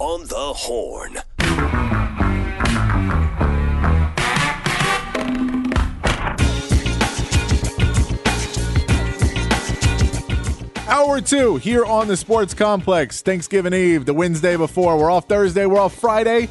On the horn. Hour two here on the Sports Complex. Thanksgiving Eve, the Wednesday before. We're off Thursday, we're off Friday.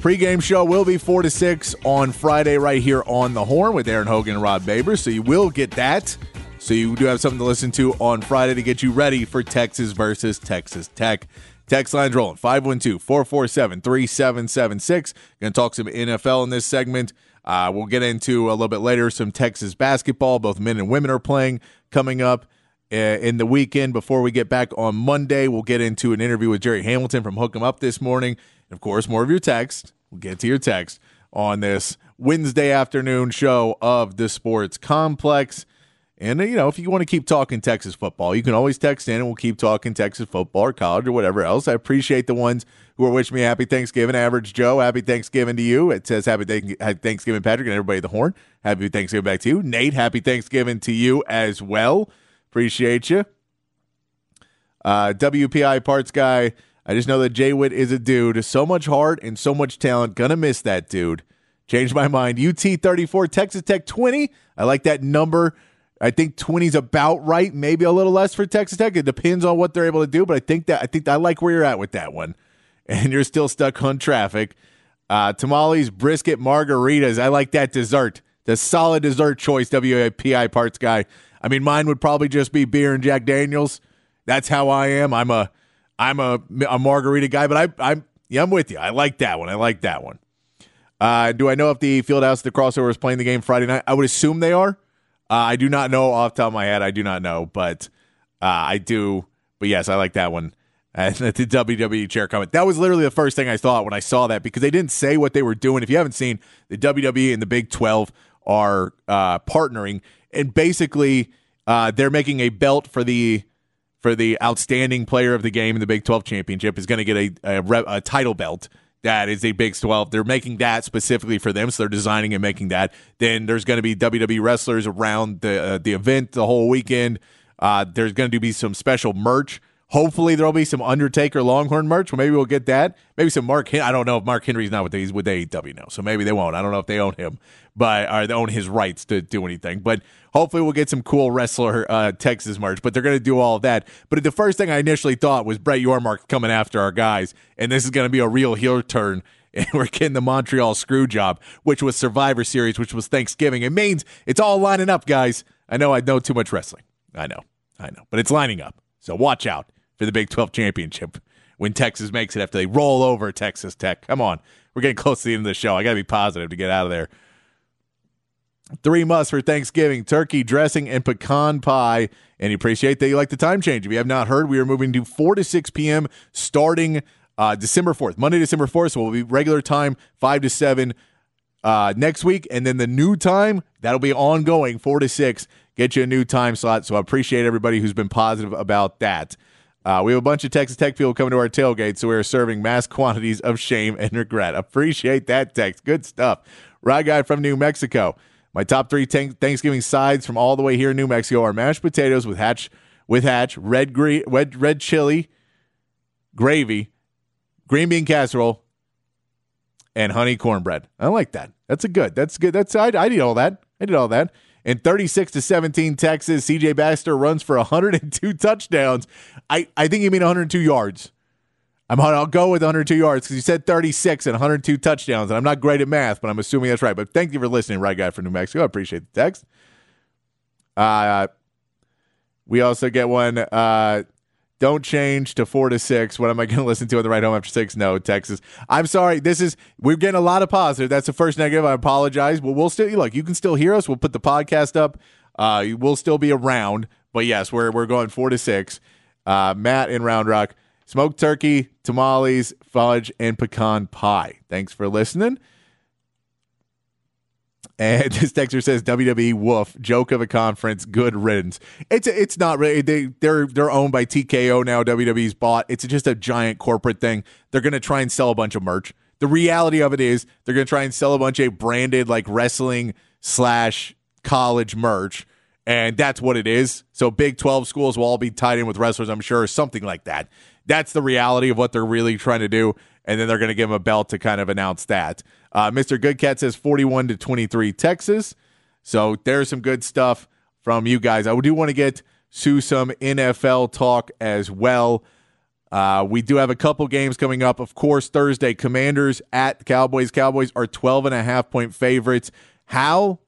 Pre-game show will be 4 to 6 on Friday right here on the Horn with Aaron Hogan and Rod Babers. So you will get that. So you do have something to listen to on Friday to get you ready for Texas versus Texas Tech. Text lines rolling 512 447 3776. Going to talk some NFL in this segment. Uh, we'll get into a little bit later some Texas basketball. Both men and women are playing coming up uh, in the weekend. Before we get back on Monday, we'll get into an interview with Jerry Hamilton from Hook 'em Up this morning. And of course, more of your text. We'll get to your text on this Wednesday afternoon show of the Sports Complex. And, you know, if you want to keep talking Texas football, you can always text in and we'll keep talking Texas football or college or whatever else. I appreciate the ones who are wishing me happy Thanksgiving. Average Joe, happy Thanksgiving to you. It says happy Thanksgiving, Patrick, and everybody at the horn. Happy Thanksgiving back to you. Nate, happy Thanksgiving to you as well. Appreciate you. Uh, WPI parts guy, I just know that Jay Witt is a dude. So much heart and so much talent. Gonna miss that dude. Changed my mind. UT 34, Texas Tech 20. I like that number. I think 20 is about right, maybe a little less for Texas Tech. It depends on what they're able to do, but I think that I think I like where you're at with that one. And you're still stuck on traffic. Uh, tamales, brisket, margaritas. I like that dessert. The solid dessert choice, WAPI parts guy. I mean, mine would probably just be beer and Jack Daniels. That's how I am. I'm a I'm a, a margarita guy, but I I'm yeah, I'm with you. I like that one. I like that one. Uh, do I know if the Fieldhouse, the crossover, is playing the game Friday night? I would assume they are. Uh, I do not know off the top of my head. I do not know, but uh, I do. But yes, I like that one. And the WWE chair comment. That was literally the first thing I thought when I saw that because they didn't say what they were doing. If you haven't seen, the WWE and the Big 12 are uh, partnering, and basically uh, they're making a belt for the for the outstanding player of the game in the Big 12 championship is going to get a, a, a title belt that is a Big 12. They're making that specifically for them, so they're designing and making that. Then there's going to be WWE wrestlers around the uh, the event the whole weekend. Uh, there's going to be some special merch. Hopefully there'll be some Undertaker Longhorn merch. Well, maybe we'll get that. Maybe some Mark. Hen- I don't know if Mark Henry's not with these with AEW now, so maybe they won't. I don't know if they own him, but or they own his rights to do anything. But hopefully we'll get some cool wrestler uh, Texas merch. But they're going to do all of that. But the first thing I initially thought was Brett Yormark coming after our guys, and this is going to be a real heel turn and we're getting the Montreal screw job, which was Survivor Series, which was Thanksgiving. It means it's all lining up, guys. I know I know too much wrestling. I know, I know, but it's lining up. So watch out for the Big 12 championship when Texas makes it after they roll over Texas Tech. Come on. We're getting close to the end of the show. I got to be positive to get out of there. Three musts for Thanksgiving turkey, dressing, and pecan pie. And you appreciate that you like the time change. If you have not heard, we are moving to 4 to 6 p.m. starting uh, December 4th, Monday, December 4th. So we'll be regular time, 5 to 7 uh, next week. And then the new time, that'll be ongoing, 4 to 6. Get you a new time slot. So I appreciate everybody who's been positive about that. Uh, we have a bunch of Texas Tech people coming to our tailgate, so we are serving mass quantities of shame and regret. Appreciate that text. Good stuff. Ride guy from New Mexico. My top three Thanksgiving sides from all the way here in New Mexico are mashed potatoes with hatch, with hatch, red red, red chili, gravy, green bean casserole, and honey cornbread. I like that. That's a good. That's good. That's I, I did all that. I did all that. In 36 to 17 Texas, CJ Baxter runs for 102 touchdowns. I, I think you mean 102 yards. I'm I'll go with 102 yards because you said 36 and 102 touchdowns, and I'm not great at math, but I'm assuming that's right. But thank you for listening, right guy from New Mexico. I appreciate the text. Uh, we also get one. Uh, don't change to four to six. What am I going to listen to on the ride home after six? No, Texas. I'm sorry. This is we're getting a lot of positive. That's the first negative. I apologize. We'll still look. You can still hear us. We'll put the podcast up. Uh, we'll still be around. But yes, we're we're going four to six. Uh, Matt in Round Rock. Smoked turkey, tamales, fudge, and pecan pie. Thanks for listening. And this texter says WWE woof joke of a conference good riddance. It's it's not really they they're they're owned by TKO now. WWE's bought. It's just a giant corporate thing. They're gonna try and sell a bunch of merch. The reality of it is they're gonna try and sell a bunch of branded like wrestling slash college merch, and that's what it is. So Big Twelve schools will all be tied in with wrestlers, I'm sure, or something like that. That's the reality of what they're really trying to do, and then they're gonna give him a belt to kind of announce that. Uh, Mr. Goodcat says 41 to 23 Texas. So there's some good stuff from you guys. I do want to get to some NFL talk as well. Uh, we do have a couple games coming up. Of course, Thursday, Commanders at Cowboys. Cowboys are 12 and a half point favorites. How?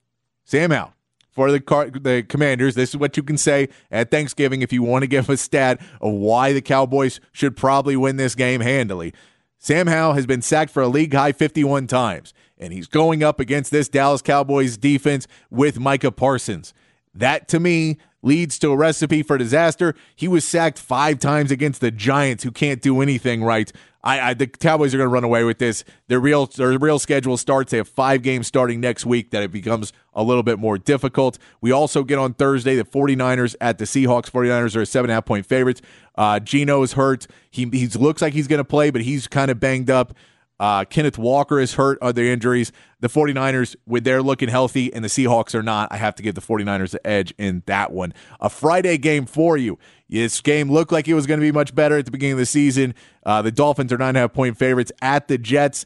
Sam Howell for the car, the Commanders. This is what you can say at Thanksgiving if you want to give a stat of why the Cowboys should probably win this game handily. Sam Howell has been sacked for a league high 51 times, and he's going up against this Dallas Cowboys defense with Micah Parsons. That to me leads to a recipe for disaster. He was sacked five times against the Giants, who can't do anything right. I, I the Cowboys are going to run away with this. Their real their real schedule starts. They have five games starting next week. That it becomes a little bit more difficult. We also get on Thursday the 49ers at the Seahawks. 49ers are a seven and a half point favorites. Uh, Geno is hurt. He he looks like he's going to play, but he's kind of banged up. Uh, Kenneth Walker is hurt. Other injuries. The 49ers, with they're looking healthy, and the Seahawks are not. I have to give the 49ers the edge in that one. A Friday game for you. This game looked like it was going to be much better at the beginning of the season. Uh, the Dolphins are nine and a half point favorites at the Jets.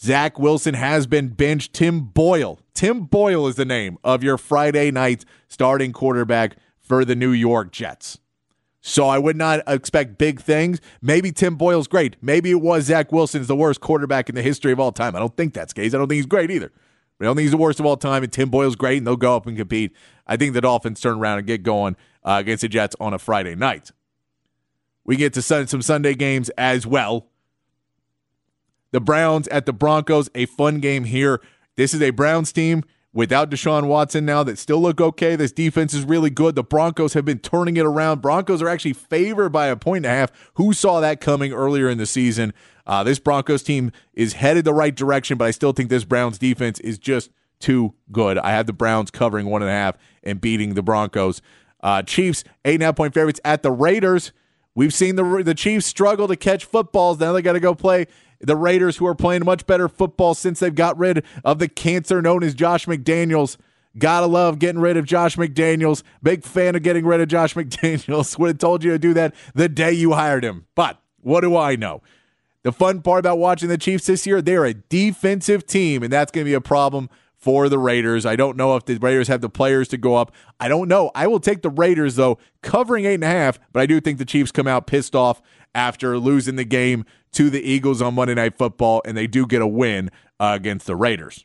Zach Wilson has been benched. Tim Boyle. Tim Boyle is the name of your Friday night starting quarterback for the New York Jets. So I would not expect big things. Maybe Tim Boyle's great. Maybe it was Zach Wilson's the worst quarterback in the history of all time. I don't think that's case. I don't think he's great either. I don't think he's the worst of all time. And Tim Boyle's great, and they'll go up and compete. I think the Dolphins turn around and get going uh, against the Jets on a Friday night. We get to some Sunday games as well. The Browns at the Broncos, a fun game here. This is a Browns team without Deshaun Watson now that still look okay. This defense is really good. The Broncos have been turning it around. Broncos are actually favored by a point and a half. Who saw that coming earlier in the season? Uh, this Broncos team is headed the right direction, but I still think this Browns defense is just too good. I have the Browns covering one and a half and beating the Broncos. Uh, Chiefs, eight and a half point favorites at the Raiders. We've seen the the Chiefs struggle to catch footballs. Now they got to go play the Raiders, who are playing much better football since they've got rid of the cancer known as Josh McDaniels. Gotta love getting rid of Josh McDaniels. Big fan of getting rid of Josh McDaniels. Would have told you to do that the day you hired him. But what do I know? The fun part about watching the Chiefs this year, they're a defensive team, and that's going to be a problem for the Raiders. I don't know if the Raiders have the players to go up. I don't know. I will take the Raiders, though, covering eight and a half, but I do think the Chiefs come out pissed off after losing the game to the Eagles on Monday Night Football, and they do get a win uh, against the Raiders.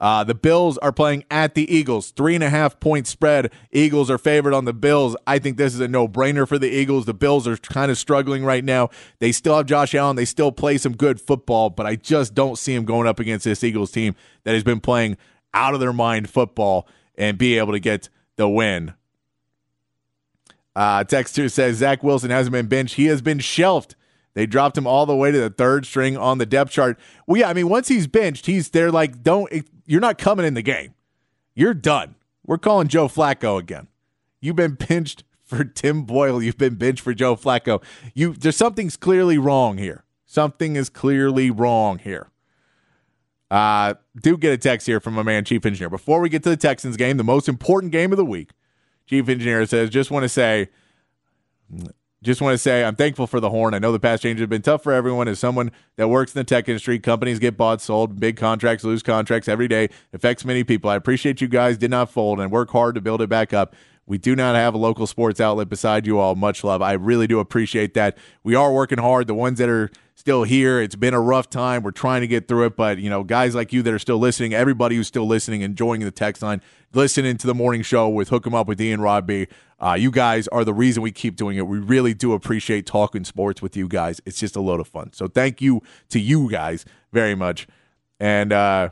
Uh, the Bills are playing at the Eagles. Three and a half point spread. Eagles are favored on the Bills. I think this is a no brainer for the Eagles. The Bills are kind of struggling right now. They still have Josh Allen. They still play some good football, but I just don't see them going up against this Eagles team that has been playing out of their mind football and be able to get the win. Uh, Texter says Zach Wilson hasn't been benched. He has been shelved. They dropped him all the way to the third string on the depth chart. Well, yeah, I mean, once he's benched, he's there. Like, don't you're not coming in the game. You're done. We're calling Joe Flacco again. You've been benched for Tim Boyle. You've been benched for Joe Flacco. You there's something's clearly wrong here. Something is clearly wrong here. Uh, do get a text here from my man Chief Engineer. Before we get to the Texans game, the most important game of the week, Chief Engineer says, just want to say just want to say I'm thankful for the horn. I know the past changes have been tough for everyone. As someone that works in the tech industry, companies get bought, sold, big contracts, lose contracts every day. It affects many people. I appreciate you guys did not fold and work hard to build it back up. We do not have a local sports outlet beside you all. Much love. I really do appreciate that. We are working hard. The ones that are still here, it's been a rough time. We're trying to get through it, but you know, guys like you that are still listening, everybody who's still listening, enjoying the text line, listening to the morning show with Hook 'em Up with Ian Rob B. Uh, you guys are the reason we keep doing it. We really do appreciate talking sports with you guys. It's just a load of fun. So thank you to you guys very much. And uh,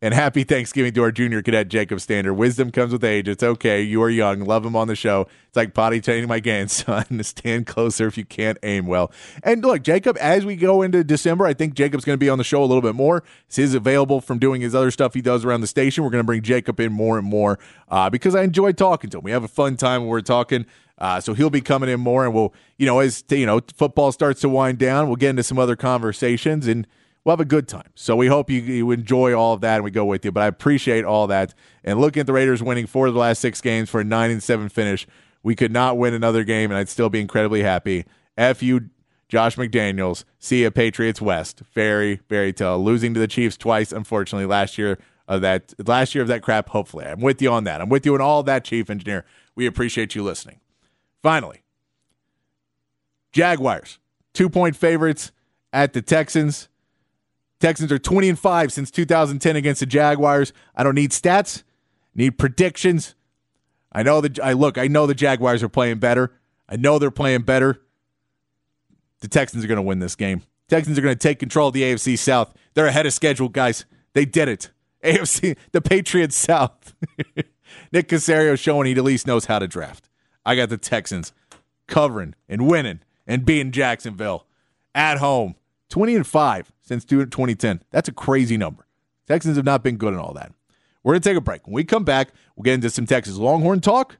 And happy Thanksgiving to our junior cadet, Jacob Stander. Wisdom comes with age. It's okay. You are young. Love him on the show. It's like potty training my grandson. Stand closer if you can't aim well. And look, Jacob, as we go into December, I think Jacob's going to be on the show a little bit more. He's available from doing his other stuff he does around the station. We're going to bring Jacob in more and more uh, because I enjoy talking to him. We have a fun time when we're talking. Uh, so he'll be coming in more, and we'll, you know, as you know, football starts to wind down, we'll get into some other conversations, and we'll have a good time. So we hope you, you enjoy all of that, and we go with you. But I appreciate all that, and looking at the Raiders winning four of the last six games for a nine and seven finish, we could not win another game, and I'd still be incredibly happy. F you, Josh McDaniels. See you, Patriots West. Very, very tough. Losing to the Chiefs twice, unfortunately, last year of that last year of that crap. Hopefully, I'm with you on that. I'm with you on all that, Chief Engineer. We appreciate you listening. Finally, Jaguars, two point favorites at the Texans. Texans are 20 and 5 since 2010 against the Jaguars. I don't need stats, need predictions. I know that I look, I know the Jaguars are playing better. I know they're playing better. The Texans are going to win this game. Texans are going to take control of the AFC South. They're ahead of schedule, guys. They did it. AFC, the Patriots South. Nick Caserio showing he at least knows how to draft. I got the Texans covering and winning and beating Jacksonville at home. 20 and 5 since 2010. That's a crazy number. Texans have not been good in all that. We're going to take a break. When we come back, we'll get into some Texas Longhorn talk.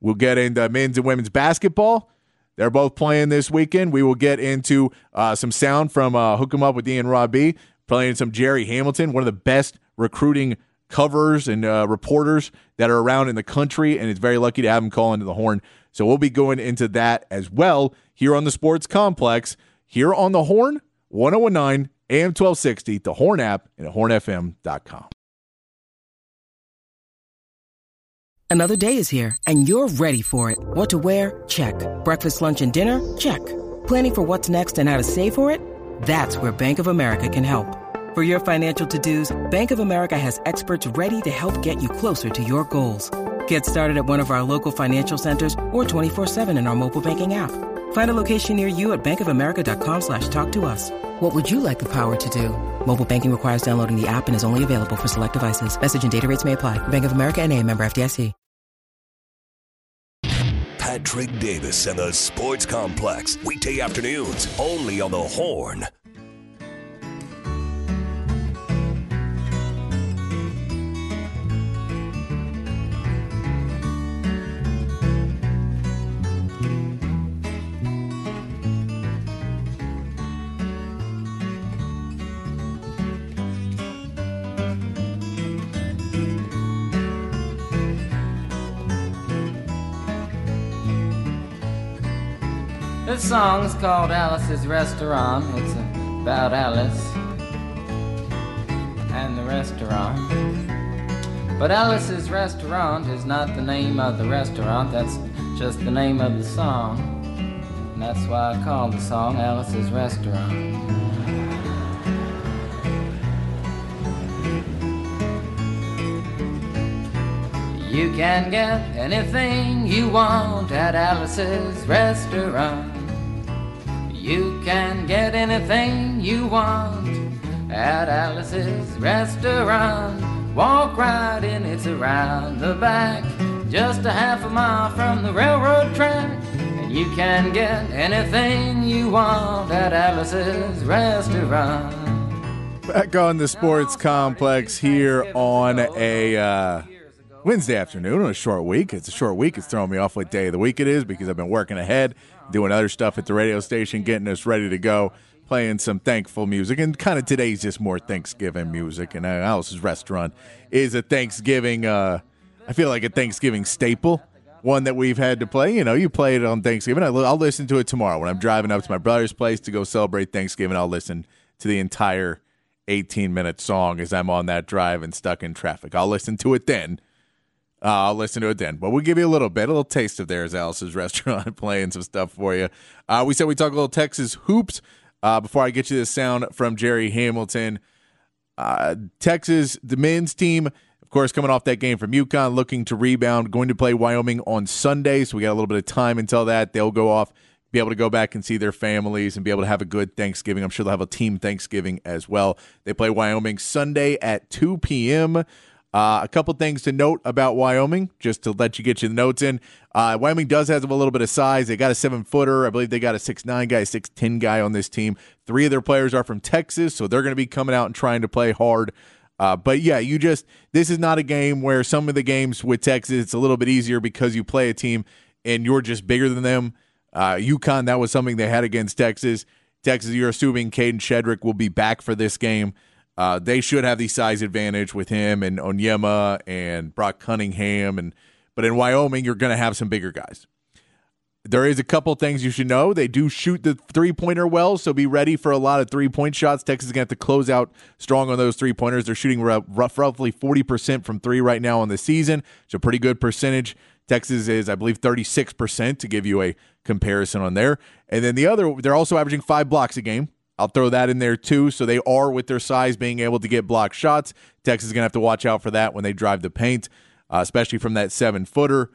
We'll get into men's and women's basketball. They're both playing this weekend. We will get into uh, some sound from uh, Hook 'em Up with Ian Robbie, playing some Jerry Hamilton, one of the best recruiting covers and uh, reporters that are around in the country, and it's very lucky to have him call into the horn. So we'll be going into that as well here on the Sports Complex, here on the Horn, 1019 AM 1260, the Horn app, and at hornfm.com. Another day is here, and you're ready for it. What to wear? Check. Breakfast, lunch, and dinner? Check. Planning for what's next and how to save for it? That's where Bank of America can help. For your financial to-dos, Bank of America has experts ready to help get you closer to your goals. Get started at one of our local financial centers or 24-7 in our mobile banking app. Find a location near you at bankofamerica.com slash talk to us. What would you like the power to do? Mobile banking requires downloading the app and is only available for select devices. Message and data rates may apply. Bank of America and a member FDIC. Patrick Davis and the Sports Complex. Weekday afternoons, only on the Horn. This song's called Alice's Restaurant. It's about Alice and the restaurant. But Alice's Restaurant is not the name of the restaurant, that's just the name of the song. And that's why I call the song Alice's Restaurant. You can get anything you want at Alice's restaurant. You can get anything you want at Alice's restaurant. Walk right in, it's around the back, just a half a mile from the railroad track. And you can get anything you want at Alice's restaurant. Back on the Sports Complex here on a uh, Wednesday afternoon on a short week. It's a short week. It's throwing me off what day of the week it is because I've been working ahead, doing other stuff at the radio station, getting us ready to go, playing some thankful music. And kind of today's just more Thanksgiving music. And Alice's Restaurant is a Thanksgiving, uh, I feel like a Thanksgiving staple. One that we've had to play. You know, you play it on Thanksgiving. I'll, I'll listen to it tomorrow when I'm driving up to my brother's place to go celebrate Thanksgiving. I'll listen to the entire 18 minute song as I'm on that drive and stuck in traffic. I'll listen to it then. Uh, I'll listen to it then. But we'll give you a little bit, a little taste of theirs, Alice's restaurant, playing some stuff for you. Uh, we said we talk a little Texas hoops. Uh, before I get you the sound from Jerry Hamilton, uh, Texas, the men's team, of course, coming off that game from UConn, looking to rebound, going to play Wyoming on Sunday. So we got a little bit of time until that. They'll go off be able to go back and see their families and be able to have a good Thanksgiving. I'm sure they'll have a team Thanksgiving as well. They play Wyoming Sunday at 2 p.m. Uh, a couple things to note about Wyoming, just to let you get your notes in. Uh, Wyoming does have a little bit of size. They got a seven footer. I believe they got a six nine guy, six ten guy on this team. Three of their players are from Texas, so they're going to be coming out and trying to play hard. Uh, but yeah, you just this is not a game where some of the games with Texas it's a little bit easier because you play a team and you're just bigger than them. Uh, UConn that was something they had against Texas. Texas, you're assuming Kadin Shedrick will be back for this game. Uh, they should have the size advantage with him and Onyema and Brock Cunningham, and but in Wyoming you're going to have some bigger guys. There is a couple things you should know. They do shoot the three pointer well, so be ready for a lot of three point shots. Texas is going to have to close out strong on those three pointers. They're shooting rough, roughly 40% from three right now on the season. It's a pretty good percentage. Texas is, I believe, 36% to give you a comparison on there. And then the other, they're also averaging five blocks a game. I'll throw that in there too. So they are, with their size, being able to get block shots. Texas is going to have to watch out for that when they drive the paint, uh, especially from that seven footer.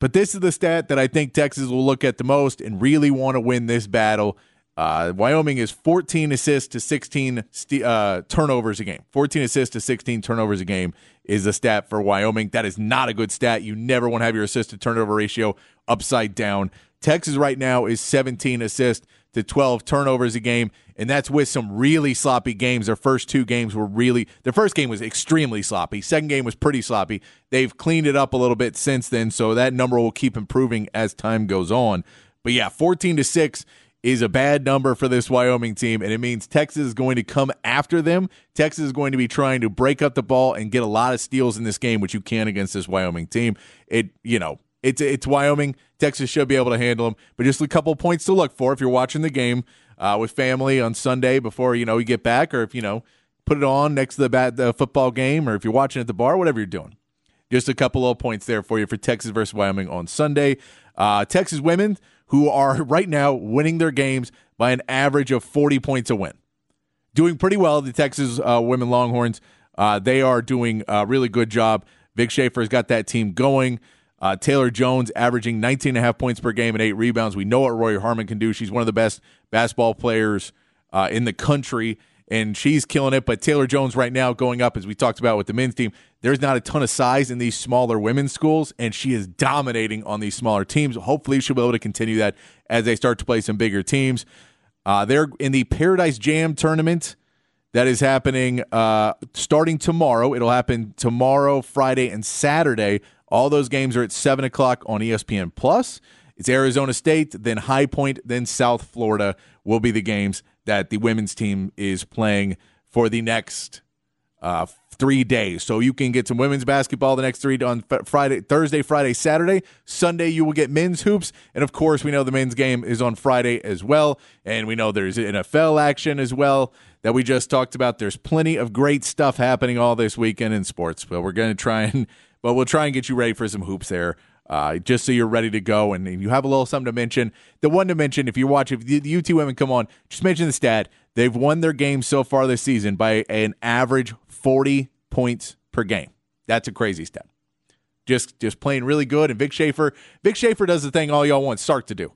But this is the stat that I think Texas will look at the most and really want to win this battle. Uh, Wyoming is 14 assists to 16 st- uh, turnovers a game. 14 assists to 16 turnovers a game is the stat for Wyoming. That is not a good stat. You never want to have your assist to turnover ratio upside down. Texas right now is 17 assists to 12 turnovers a game, and that's with some really sloppy games. Their first two games were really, their first game was extremely sloppy. Second game was pretty sloppy. They've cleaned it up a little bit since then, so that number will keep improving as time goes on. But yeah, 14 to 6 is a bad number for this Wyoming team, and it means Texas is going to come after them. Texas is going to be trying to break up the ball and get a lot of steals in this game, which you can against this Wyoming team. It, you know, it's it's Wyoming. Texas should be able to handle them, but just a couple points to look for if you're watching the game uh, with family on Sunday before you know you get back, or if you know put it on next to the bat, the football game, or if you're watching at the bar, whatever you're doing. Just a couple of points there for you for Texas versus Wyoming on Sunday. Uh, Texas women who are right now winning their games by an average of 40 points a win, doing pretty well. The Texas uh, women Longhorns uh, they are doing a really good job. Vic Schaefer's got that team going. Uh, Taylor Jones averaging 19 and a half points per game and eight rebounds. We know what Rori Harmon can do. She's one of the best basketball players uh, in the country, and she's killing it. But Taylor Jones right now going up, as we talked about with the men's team, there's not a ton of size in these smaller women's schools, and she is dominating on these smaller teams. Hopefully, she'll be able to continue that as they start to play some bigger teams. Uh, they're in the Paradise Jam tournament that is happening uh, starting tomorrow. It'll happen tomorrow, Friday, and Saturday all those games are at 7 o'clock on ESPN Plus. It's Arizona State, then High Point, then South Florida will be the games that the women's team is playing for the next uh, three days. So you can get some women's basketball the next three on Friday, Thursday, Friday, Saturday. Sunday you will get men's hoops, and of course we know the men's game is on Friday as well, and we know there's NFL action as well that we just talked about. There's plenty of great stuff happening all this weekend in sports, but we're going to try and but we'll try and get you ready for some hoops there. Uh, just so you're ready to go and, and, you have a little something to mention. The one to mention, if you watch, if the, the UT women come on, just mention the stat. They've won their game so far this season by an average 40 points per game. That's a crazy stat. Just just playing really good. And Vic Schaefer, Vic Schaefer does the thing all y'all want Sark to do.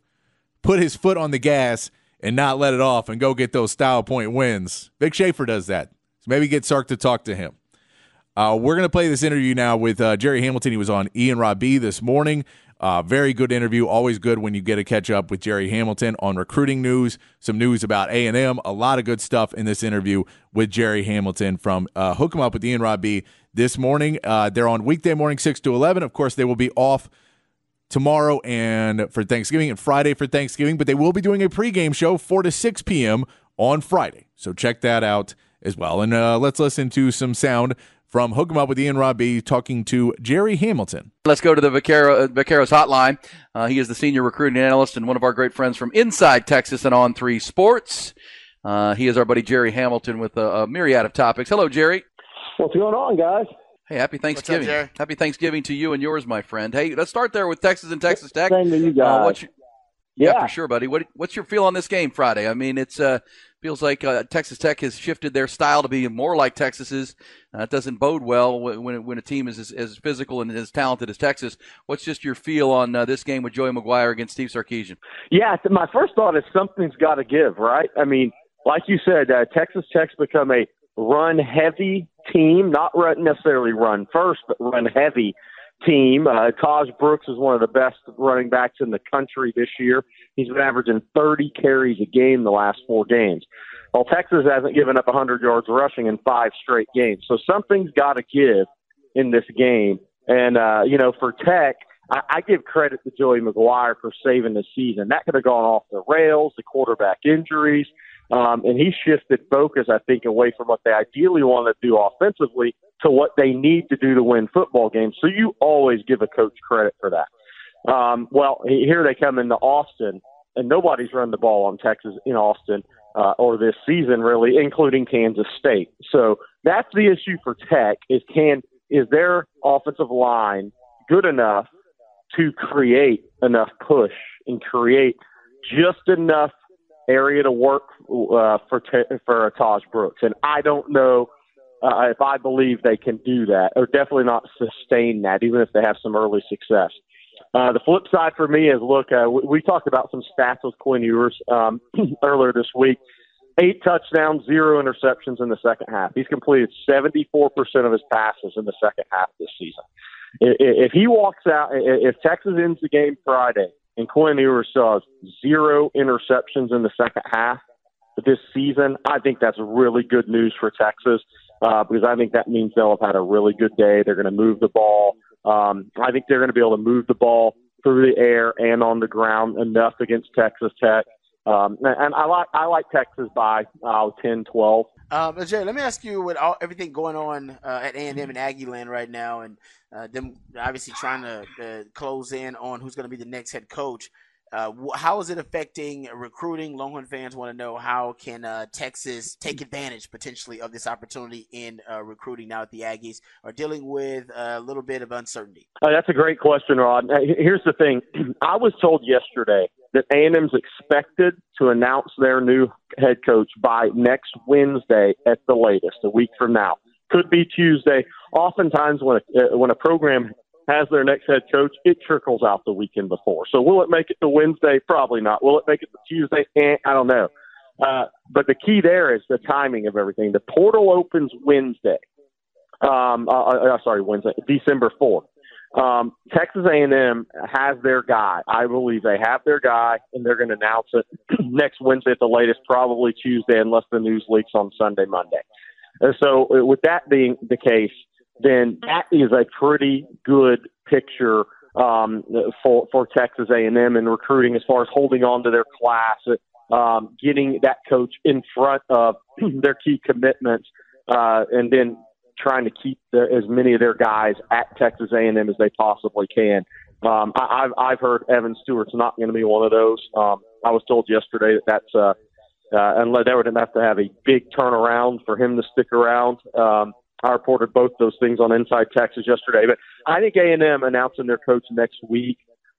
Put his foot on the gas and not let it off and go get those style point wins. Vic Schaefer does that. So maybe get Sark to talk to him. Uh, we're going to play this interview now with uh, Jerry Hamilton. He was on Ian Robbie this morning. Uh, very good interview. Always good when you get to catch up with Jerry Hamilton on recruiting news, some news about A and M. A lot of good stuff in this interview with Jerry Hamilton from uh, Hook 'em Up with Ian Robbie this morning. Uh, they're on weekday morning six to eleven. Of course, they will be off tomorrow and for Thanksgiving and Friday for Thanksgiving, but they will be doing a pregame show four to six p.m. on Friday. So check that out as well. And uh, let's listen to some sound from Hook 'em Up with Ian Robbie talking to Jerry Hamilton. Let's go to the Vaquero, uh, Vaqueros hotline. Uh, he is the senior recruiting analyst and one of our great friends from inside Texas and on three sports. Uh, he is our buddy Jerry Hamilton with a, a, myriad of topics. Hello, Jerry. What's going on, guys? Hey, happy Thanksgiving. Up, happy Thanksgiving to you and yours, my friend. Hey, let's start there with Texas and Texas Tech. Same to you uh, guys. Your, yeah. yeah. for sure, buddy. What, what's your feel on this game Friday? I mean, it's uh, Feels like uh, Texas Tech has shifted their style to be more like Texas's. Uh, it doesn't bode well when when a team is as, as, physical and as talented as Texas. What's just your feel on uh, this game with Joey McGuire against Steve Sarkisian? Yeah, my first thought is something's got to give, right? I mean, like you said, uh, Texas Tech's become a run heavy team, not run, necessarily run first, but run heavy team. Uh, Tahj Brooks is one of the best running backs in the country this year. He's been averaging 30 carries a game the last four games. Well, Texas hasn't given up 100 yards rushing in five straight games. So something's got to give in this game. And, uh, you know, for Tech, I, I give credit to Joey McGuire for saving the season. That could have gone off the rails, the quarterback injuries. Um, and he shifted focus, I think, away from what they ideally want to do offensively to what they need to do to win football games. So you always give a coach credit for that. Um, well, here they come into Austin, and nobody's run the ball on Texas in Austin uh, or this season, really, including Kansas State. So that's the issue for Tech: is can is their offensive line good enough to create enough push and create just enough area to work uh, for for Tahj Brooks, and I don't know uh, if I believe they can do that, or definitely not sustain that, even if they have some early success. Uh, the flip side for me is look, uh, we, we talked about some stats with Quinn Ewers um, earlier this week. Eight touchdowns, zero interceptions in the second half. He's completed 74% of his passes in the second half this season. If he walks out, if Texas ends the game Friday and Quinn Ewers saw zero interceptions in the second half this season, I think that's really good news for Texas uh, because I think that means they'll have had a really good day. They're going to move the ball. Um, I think they're going to be able to move the ball through the air and on the ground enough against Texas Tech. Um, and I like I like Texas by uh, 10, 12. Um, Jay, let me ask you with all, everything going on uh, at A&M and Aggie Land right now, and uh, them obviously trying to uh, close in on who's going to be the next head coach. Uh, how is it affecting recruiting? Longhorn fans want to know how can uh, Texas take advantage potentially of this opportunity in uh, recruiting now that the Aggies are dealing with a little bit of uncertainty. That's a great question, Rod. Here's the thing: I was told yesterday that A&M's expected to announce their new head coach by next Wednesday at the latest, a week from now. Could be Tuesday. Oftentimes, when a, uh, when a program has their next head coach, it trickles out the weekend before. So will it make it to Wednesday? Probably not. Will it make it to Tuesday? Eh, I don't know. Uh, but the key there is the timing of everything. The portal opens Wednesday. Um, uh, uh, sorry, Wednesday, December fourth. Um, Texas A&M has their guy. I believe they have their guy, and they're going to announce it next Wednesday at the latest, probably Tuesday, unless the news leaks on Sunday, Monday. And so, uh, with that being the case, then that is a pretty good picture um, for for Texas A&M in recruiting as far as holding on to their class, um, getting that coach in front of their key commitments, uh, and then trying to keep as many of their guys at Texas A&M as they possibly can. Um, I, I've I've heard Evan Stewart's not going to be one of those. Um, I was told yesterday that that's uh, uh, unless they would have to have a big turnaround for him to stick around. Um, I reported both those things on Inside Texas yesterday. But I think A&M announcing their coach next week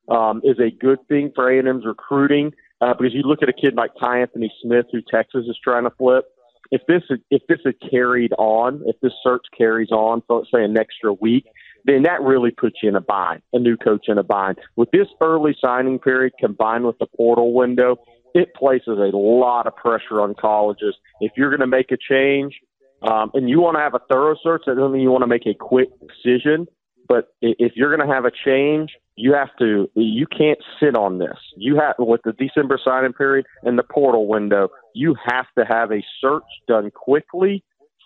um, is a good thing for A&M's recruiting uh, because you look at a kid like Ty Anthony Smith, who Texas is trying to flip. If this if this had carried on, if this search carries on for say an extra week, then that really puts you in a bind, a new coach in a bind. With this early signing period combined with the portal window, it places a lot of pressure on colleges. If you're going to make a change, um, and you want to have a thorough search, that doesn't mean you want to make a quick decision. But if you're going to have a change, you have to. You can't sit on this. You have with the December signing period and the portal window. You have to have a search done quickly,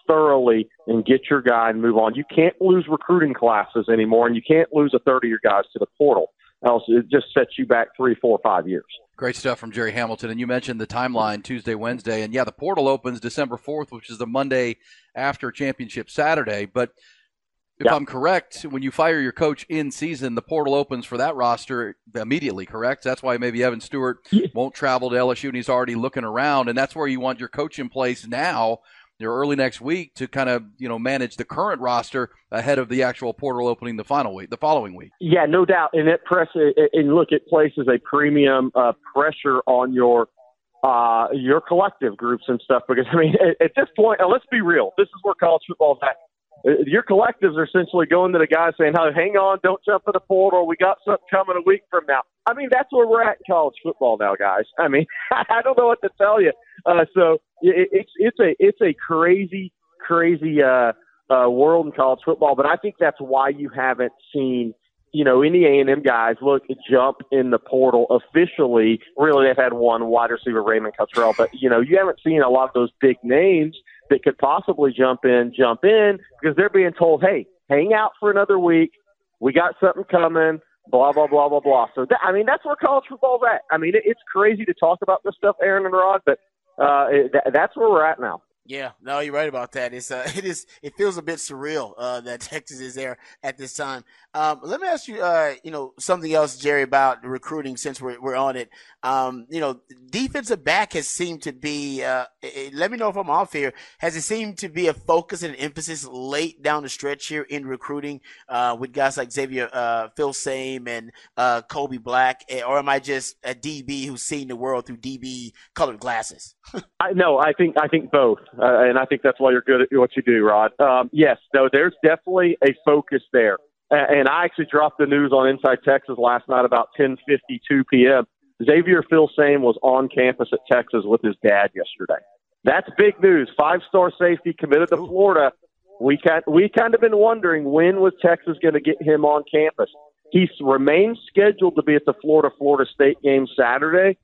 thoroughly, and get your guy and move on. You can't lose recruiting classes anymore, and you can't lose a third of your guys to the portal. Else, it just sets you back three, four, five years. Great stuff from Jerry Hamilton. And you mentioned the timeline Tuesday, Wednesday. And yeah, the portal opens December 4th, which is the Monday after championship Saturday. But if yep. I'm correct, when you fire your coach in season, the portal opens for that roster immediately, correct? That's why maybe Evan Stewart won't travel to LSU and he's already looking around. And that's where you want your coach in place now or early next week to kind of you know manage the current roster ahead of the actual portal opening the final week, the following week. Yeah, no doubt, and it press and look, it places a premium uh, pressure on your uh, your collective groups and stuff. Because I mean, at, at this point, let's be real, this is where college football is at. Uh, your collectives are essentially going to the guys saying, "Hey, hang on, don't jump in the portal. We got something coming a week from now." I mean, that's where we're at in college football now, guys. I mean, I don't know what to tell you. Uh, so it, it's it's a it's a crazy crazy uh, uh, world in college football, but I think that's why you haven't seen you know, any A and M guys look jump in the portal officially. Really, they've had one wide receiver, Raymond Cottrell, but you know, you haven't seen a lot of those big names that could possibly jump in, jump in because they're being told, "Hey, hang out for another week. We got something coming." Blah blah blah blah blah. So that, I mean, that's where college football's at. I mean, it, it's crazy to talk about this stuff, Aaron and Rod, but uh, it, that, that's where we're at now. Yeah, no, you're right about that. It's uh, it is it feels a bit surreal uh, that Texas is there at this time. Um, let me ask you, uh, you know, something else, Jerry, about recruiting since we're we're on it. Um, you know, defensive back has seemed to be. Uh, it, let me know if I'm off here. Has it seemed to be a focus and an emphasis late down the stretch here in recruiting uh, with guys like Xavier uh, Filsaime and uh, Kobe Black, eh, or am I just a DB who's seen the world through DB colored glasses? I no, I think I think both, uh, and I think that's why you're good at what you do, Rod. Um, yes, no, there's definitely a focus there, and I actually dropped the news on Inside Texas last night about 10:52 p.m. Xavier Filsaime was on campus at Texas with his dad yesterday. That's big news. Five-star safety committed to Florida. We kind we kind of been wondering when was Texas going to get him on campus. He remains scheduled to be at the Florida Florida State game Saturday.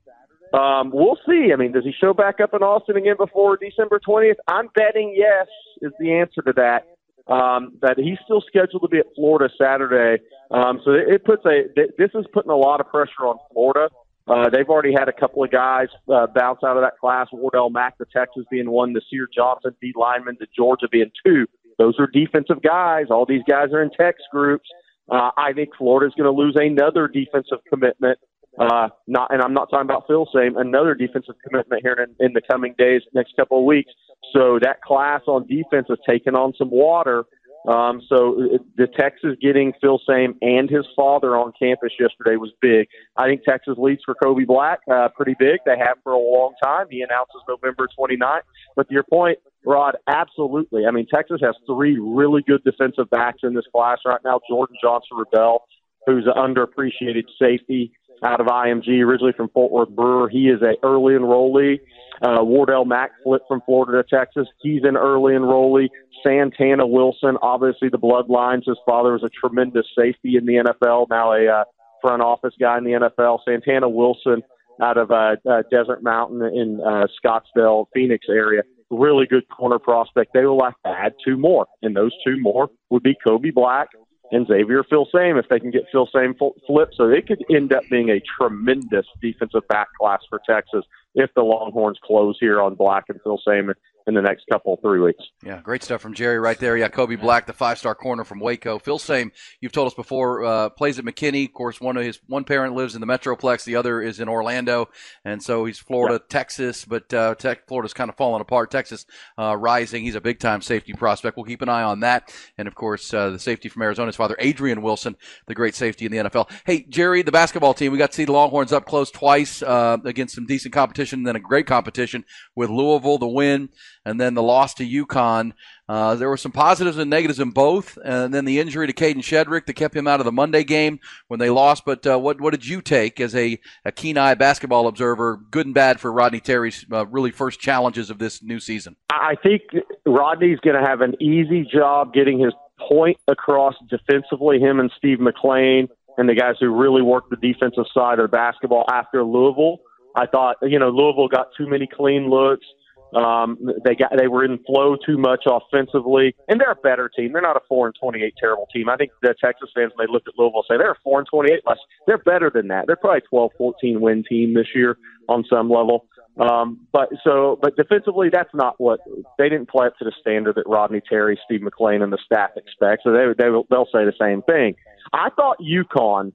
Um, we'll see. I mean, does he show back up in Austin again before December 20th? I'm betting yes is the answer to that. Um, that he's still scheduled to be at Florida Saturday. Um, so it puts a this is putting a lot of pressure on Florida. Uh, they've already had a couple of guys uh, bounce out of that class. Wardell Mack, the Texas being one, the Sear Johnson, D lineman, the Georgia being two. Those are defensive guys. All these guys are in Tex groups. Uh, I think Florida's going to lose another defensive commitment uh, not, and I'm not talking about Filsaime, another defensive commitment here in, in the coming days, next couple of weeks. So that class on defense is taking on some water. Um, so the Texas getting Filsaime and his father on campus yesterday was big. I think Texas leads for Kobe Black, uh, pretty big. They have for a long time. He announces November 29th. But to your point, Rod, absolutely. I mean, Texas has three really good defensive backs in this class right now. Jordon Johnson-Rubell, who's an underappreciated safety out of IMG, originally from Fort Worth Brewer. He is a early enrollee. Uh, Wardell Mack flipped from Florida to Texas. He's an early enrollee. Santana Wilson, obviously the bloodlines. His father was a tremendous safety in the NFL, now a uh, front office guy in the NFL. Santana Wilson out of uh, uh, Desert Mountain in uh, Scottsdale, Phoenix area. Really good corner prospect. They will have to add two more, and those two more would be Kobe Black and Xavier Filsaime if they can get Filsaime flipped. So it could end up being a tremendous defensive back class for Texas if the Longhorns close here on Black and Filsaime in the next couple three weeks. Yeah, great stuff from Jerry right there. Yeah, Kobe Black, the five-star corner from Waco. Filsaime, you've told us before, uh, plays at McKinney. Of course, one of his one parent lives in the Metroplex, the other is in Orlando, and so he's Florida, yeah. Texas, but uh, Tech, Florida's kind of falling apart. Texas uh, rising. He's a big-time safety prospect. We'll keep an eye on that, and of course, uh, the safety from Arizona's father, Adrian Wilson, the great safety in the NFL. Hey, Jerry, the basketball team, we got to see the Longhorns up close twice uh, against some decent competition, and then a great competition with Louisville, the win and then the loss to UConn. Uh, there were some positives and negatives in both, and then the injury to Kadin Shedrick that kept him out of the Monday game when they lost. But uh, what what did you take as a, a keen eye basketball observer, good and bad for Rodney Terry's uh, really first challenges of this new season? I think Rodney's going to have an easy job getting his point across defensively. Him and Steve McClain and the guys who really work the defensive side of basketball after Louisville. I thought, you know, Louisville got too many clean looks. Um, they got they were in flow too much offensively, and they're a better team. They're not a four and twenty eight terrible team. I think the Texas fans may look at Louisville and say they're a four and twenty eight less. They're better than that. They're probably 12, 14 win team this year on some level. Um, but so, but defensively, that's not what they didn't play up to the standard that Rodney Terry, Steve McClain, and the staff expect. So they they they'll say the same thing. I thought UConn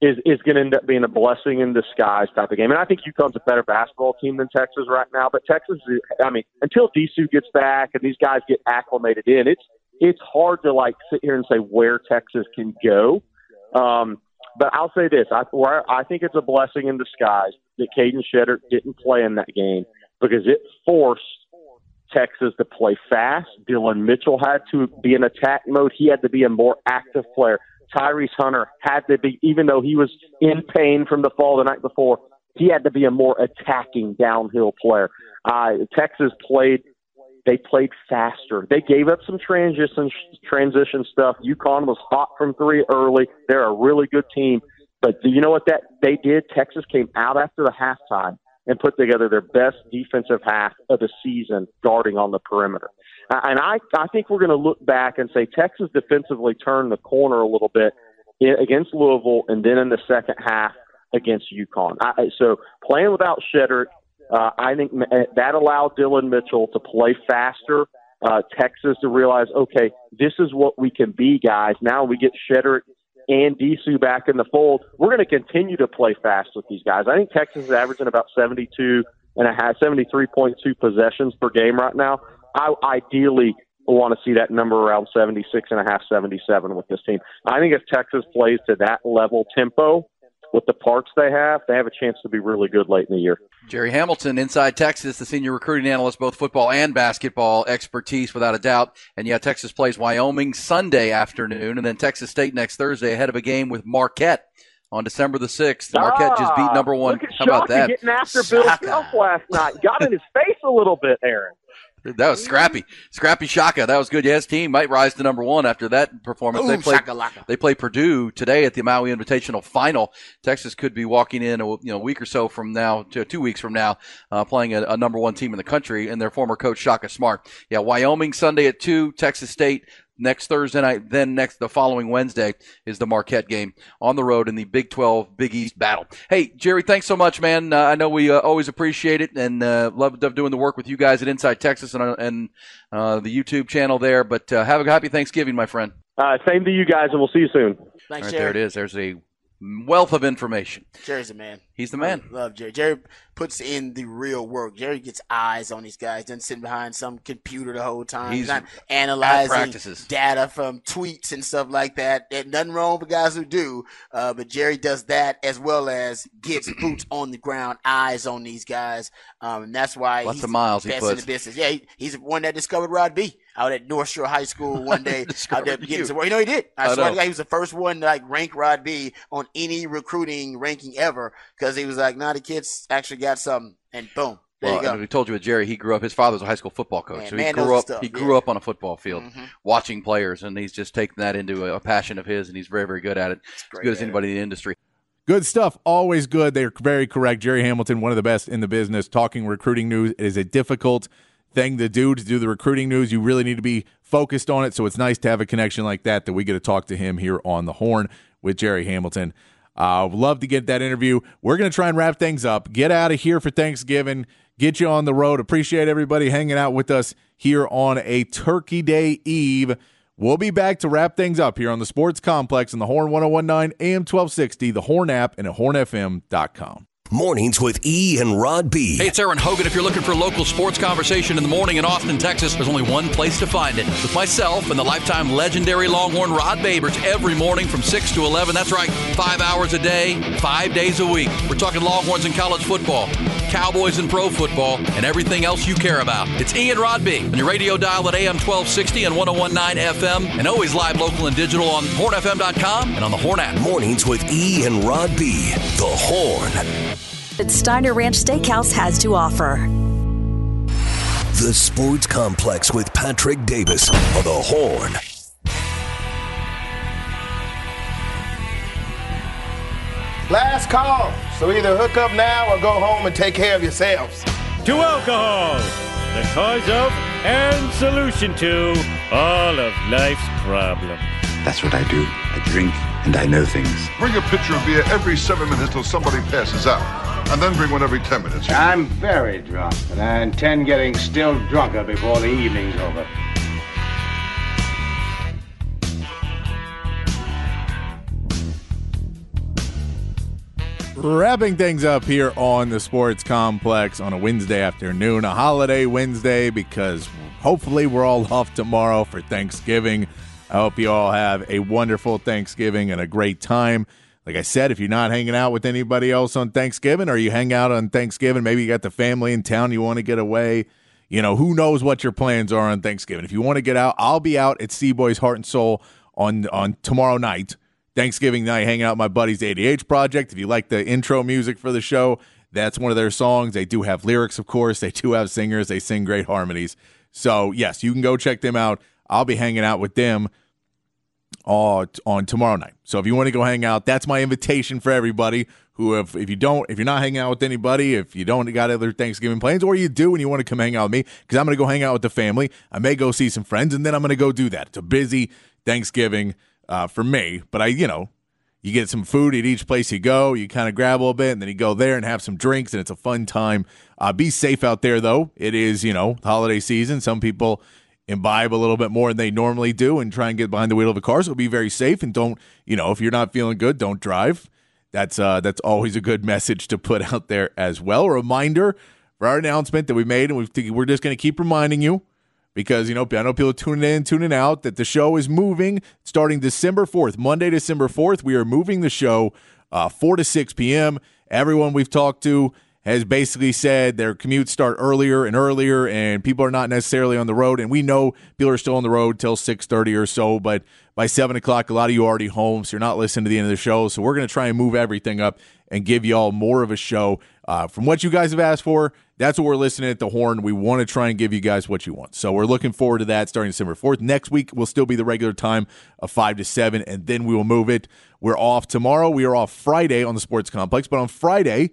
is is going to end up being a blessing in disguise type of game. And I think UConn's a better basketball team than Texas right now. But Texas, I mean, until Disu gets back and these guys get acclimated in, it's it's hard to like sit here and say where Texas can go. Um, But I'll say this: I, where I think it's a blessing in disguise that Kadin Shedrick didn't play in that game because it forced Texas to play fast. Dillon Mitchell had to be in attack mode. He had to be a more active player. Tyrese Hunter had to be, even though he was in pain from the fall the night before, he had to be a more attacking downhill player. Uh, Texas played they played faster. They gave up some transition transition stuff. UConn was hot from three early. They're a really good team. But do you know what that they did? Texas came out after the halftime and put together their best defensive half of the season guarding on the perimeter. And I I think we're going to look back and say Texas defensively turned the corner a little bit against Louisville and then in the second half against UConn. I, so playing without Shedrick uh, I think that allowed Dillon Mitchell to play faster. Uh, Texas to realize, okay, this is what we can be, guys. Now we get Shedrick and Disu back in the fold. We're going to continue to play fast with these guys. I think Texas is averaging about 72 and a half, 73.2 possessions per game right now. I ideally want to see that number around 76 and a half, 77 with this team. I think if Texas plays to that level tempo with the parts they have, they have a chance to be really good late in the year. Jerry Hamilton, Inside Texas, the senior recruiting analyst, both football and basketball expertise, without a doubt. And yeah, Texas plays Wyoming Sunday afternoon, and then Texas State next Thursday ahead of a game with Marquette on December the 6th. Marquette just beat ah, number one. How about that? Getting after Bill Self last night. Got in his face a little bit, Aaron. That was scrappy, scrappy Shaka. That was good. Yeah, his team might rise to number one after that performance. Ooh, they play. They play Purdue today at the Maui Invitational Final. Texas could be walking in a you know week or so from now to two weeks from now, uh, playing a, a number one team in the country and their former coach Shaka Smart. Yeah, Wyoming Sunday at two, Texas State next Thursday night. Then next the following Wednesday is the Marquette game on the road in the Big 12 Big East battle. Hey Jerry, thanks so much, man. Uh, I know we uh, always appreciate it and uh, love doing the work with you guys at Inside Texas and, uh, and uh, the YouTube channel there. But uh, have a happy Thanksgiving, my friend. same to you guys, and we'll see you soon. Thanks, All right, Jerry. there it is. There's a wealth of information. Jerry's a man. He's the man. I love Jerry. Jerry puts in the real work. Jerry gets eyes on these guys. Doesn't sit behind some computer the whole time. He's He's not analyzing data from tweets and stuff like that. There's nothing wrong with guys who do, uh, but Jerry does that as well as gets boots on the ground, eyes on these guys. Um, and that's why Lots he's of miles he best in the business. Yeah, he, he's the one that discovered Rod B out at North Shore High School one day. out there getting you. some work. You know he did. I, I swear know. to God, he was the first one to like rank Rod B on any recruiting ranking ever because he was like, "Nah, the kids actually got something," and boom, there Well, you and go. we told you with Jerry, he grew up. His father's a high school football coach, Man, so he man grew up. stuff, he yeah. grew up on a football field, Mhm. watching players, and he's just taken that into a, a passion of his, and he's very, very good at it. As great good as anybody in the industry. Good stuff. Always good. They're very correct. Jerry Hamilton, one of the best in the business, talking recruiting news. It is a difficult thing to do to do the recruiting news. You really need to be focused on it. So it's nice to have a connection like that that we get to talk to him here on the horn with Jerry Hamilton. I uh, love to get that interview. We're going to try and wrap things up. Get out of here for Thanksgiving. Get you on the road. Appreciate everybody hanging out with us here on a Turkey Day Eve. We'll be back to wrap things up here on the Sports Complex on the Horn 1019 AM 1260, the Horn app, and at hornfm.com. Mornings with E and Rod B. Hey, it's Aaron Hogan. If you're looking for local sports conversation in the morning in Austin, Texas, there's only one place to find it. With myself and the lifetime legendary Longhorn Rod Babers every morning from 6 to 11. That's right, five hours a day, five days a week. We're talking Longhorns and college football, Cowboys and pro football, and everything else you care about. It's Ian Rod B on your radio dial at AM 1260 and 1019 FM, and always live local and digital on hornfm.com and on the Horn app. Mornings with E and Rod B. The Horn. that Steiner Ranch Steakhouse has to offer. The Sports Complex with Patrick Davis on the Horn. Last call. So either hook up now or go home and take care of yourselves. to alcohol, the cause of and solution to all of life's problems. That's what I do. I drink and I know things. Bring a pitcher of beer every seven minutes till somebody passes out. And then bring one every ten minutes. I'm very drunk, and I intend getting still drunker before the evening's over. Wrapping things up here on the Sports Complex on a Wednesday afternoon, a holiday Wednesday, because hopefully we're all off tomorrow for Thanksgiving. I hope you all have a wonderful Thanksgiving and a great time. like I said, if you're not hanging out with anybody else on Thanksgiving or you hang out on Thanksgiving, maybe you got the family in town, you want to get away. You know, who knows what your plans are on Thanksgiving. If you want to get out, I'll be out at C-Boy's Heart and Soul on on tomorrow night. Thanksgiving night, hanging out with my buddies ADH Project. If you like the intro music for the show, that's one of their songs. They do have lyrics, of course. They do have singers. They sing great harmonies. So, yes, you can go check them out. I'll be hanging out with them uh, on tomorrow night. So if you want to go hang out, that's my invitation for everybody. Who, if, if you don't, if you're not hanging out with anybody, if you don't got other Thanksgiving plans, or you do and you want to come hang out with me, because I'm going to go hang out with the family. I may go see some friends, and then I'm going to go do that. It's a busy Thanksgiving uh, for me, but I, you know, you get some food at each place you go. You kind of grab a little bit, and then you go there and have some drinks, and it's a fun time. Uh, be safe out there, though. It is, you know, holiday season. Some people imbibe a little bit more than they normally do and try and get behind the wheel of a car. So be very safe and don't, you know, if you're not feeling good, don't drive. That's uh, that's always a good message to put out there as well. A reminder for our announcement that we made, and we we're just going to keep reminding you because you know I know people tuning in, tuning out that the show is moving starting December fourth, Monday, December fourth. We are moving the show uh, four to six p.m. Everyone we've talked to has basically said their commutes start earlier and earlier, and people are not necessarily on the road. And we know people are still on the road till six thirty or so, but by seven o'clock, a lot of you are already home, so you're not listening to the end of the show. So we're going to try and move everything up and give you all more of a show uh, from what you guys have asked for. That's what we're listening at the horn. We want to try and give you guys what you want. So we're looking forward to that starting December 4th. Next week will still be the regular time of 5 to 7, and then we will move it. We're off tomorrow. We are off Friday on the Sports Complex, but on Friday,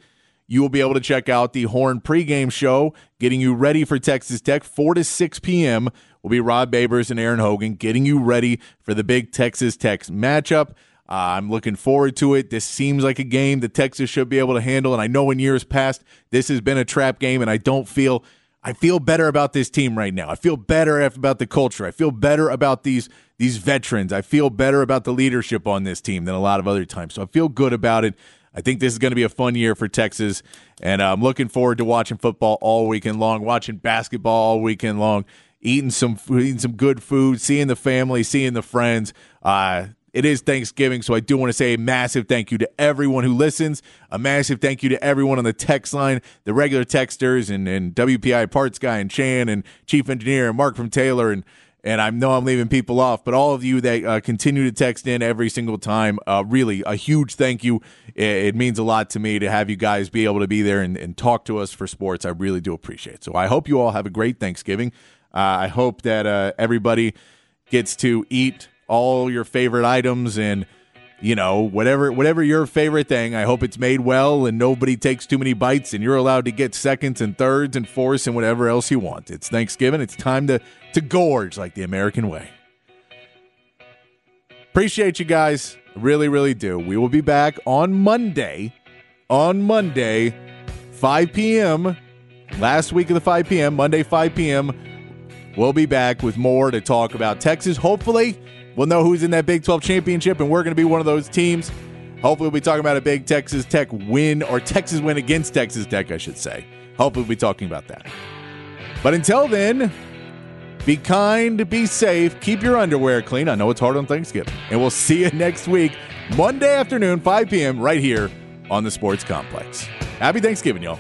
you will be able to check out the Horn pregame show, getting you ready for Texas Tech, 4 to 6 p.m. will be Rod Babers and Aaron Hogan getting you ready for the big Texas Tech matchup. Uh, I'm looking forward to it. This seems like a game that Texas should be able to handle. And I know in years past, this has been a trap game, and I don't feel. I feel better about this team right now. I feel better about the culture. I feel better about these these veterans. I feel better about the leadership on this team than a lot of other times. So I feel good about it. I think this is going to be a fun year for Texas, and I'm looking forward to watching football all weekend long, watching basketball all weekend long, eating some eating some good food, seeing the family, seeing the friends. Uh, it is Thanksgiving, so I do want to say a massive thank you to everyone who listens. A massive thank you to everyone on the text line, the regular texters, and, and WPI parts guy, and Chan, and Chief Engineer, and Mark from Taylor, and and I know I'm leaving people off, but all of you that uh, continue to text in every single time, uh, really a huge thank you. It, it, means a lot to me to have you guys be able to be there and, and, talk to us for sports. I really do appreciate it. So I hope you all have a great Thanksgiving. Uh, I hope that uh, everybody gets to eat all your favorite items and you know, whatever whatever your favorite thing. I hope it's made well and nobody takes too many bites and you're allowed to get seconds and thirds and fourths and whatever else you want. It's Thanksgiving. It's time to to gorge like the American way. Appreciate you guys. Really, really do. We will be back on Monday. On Monday, 5 p.m. Last week of the 5 p.m., Monday, 5 p.m. We'll be back with more to talk about Texas. Hopefully, We'll know who's in that Big 12 championship, and we're going to be one of those teams. Hopefully, we'll be talking about a big Texas Tech win or Texas win against Texas Tech, I should say. Hopefully, we'll be talking about that. But until then, be kind, be safe, keep your underwear clean. I know it's hard on Thanksgiving. And we'll see you next week, Monday afternoon, 5 p.m., right here on the Sports Complex. Happy Thanksgiving, y'all.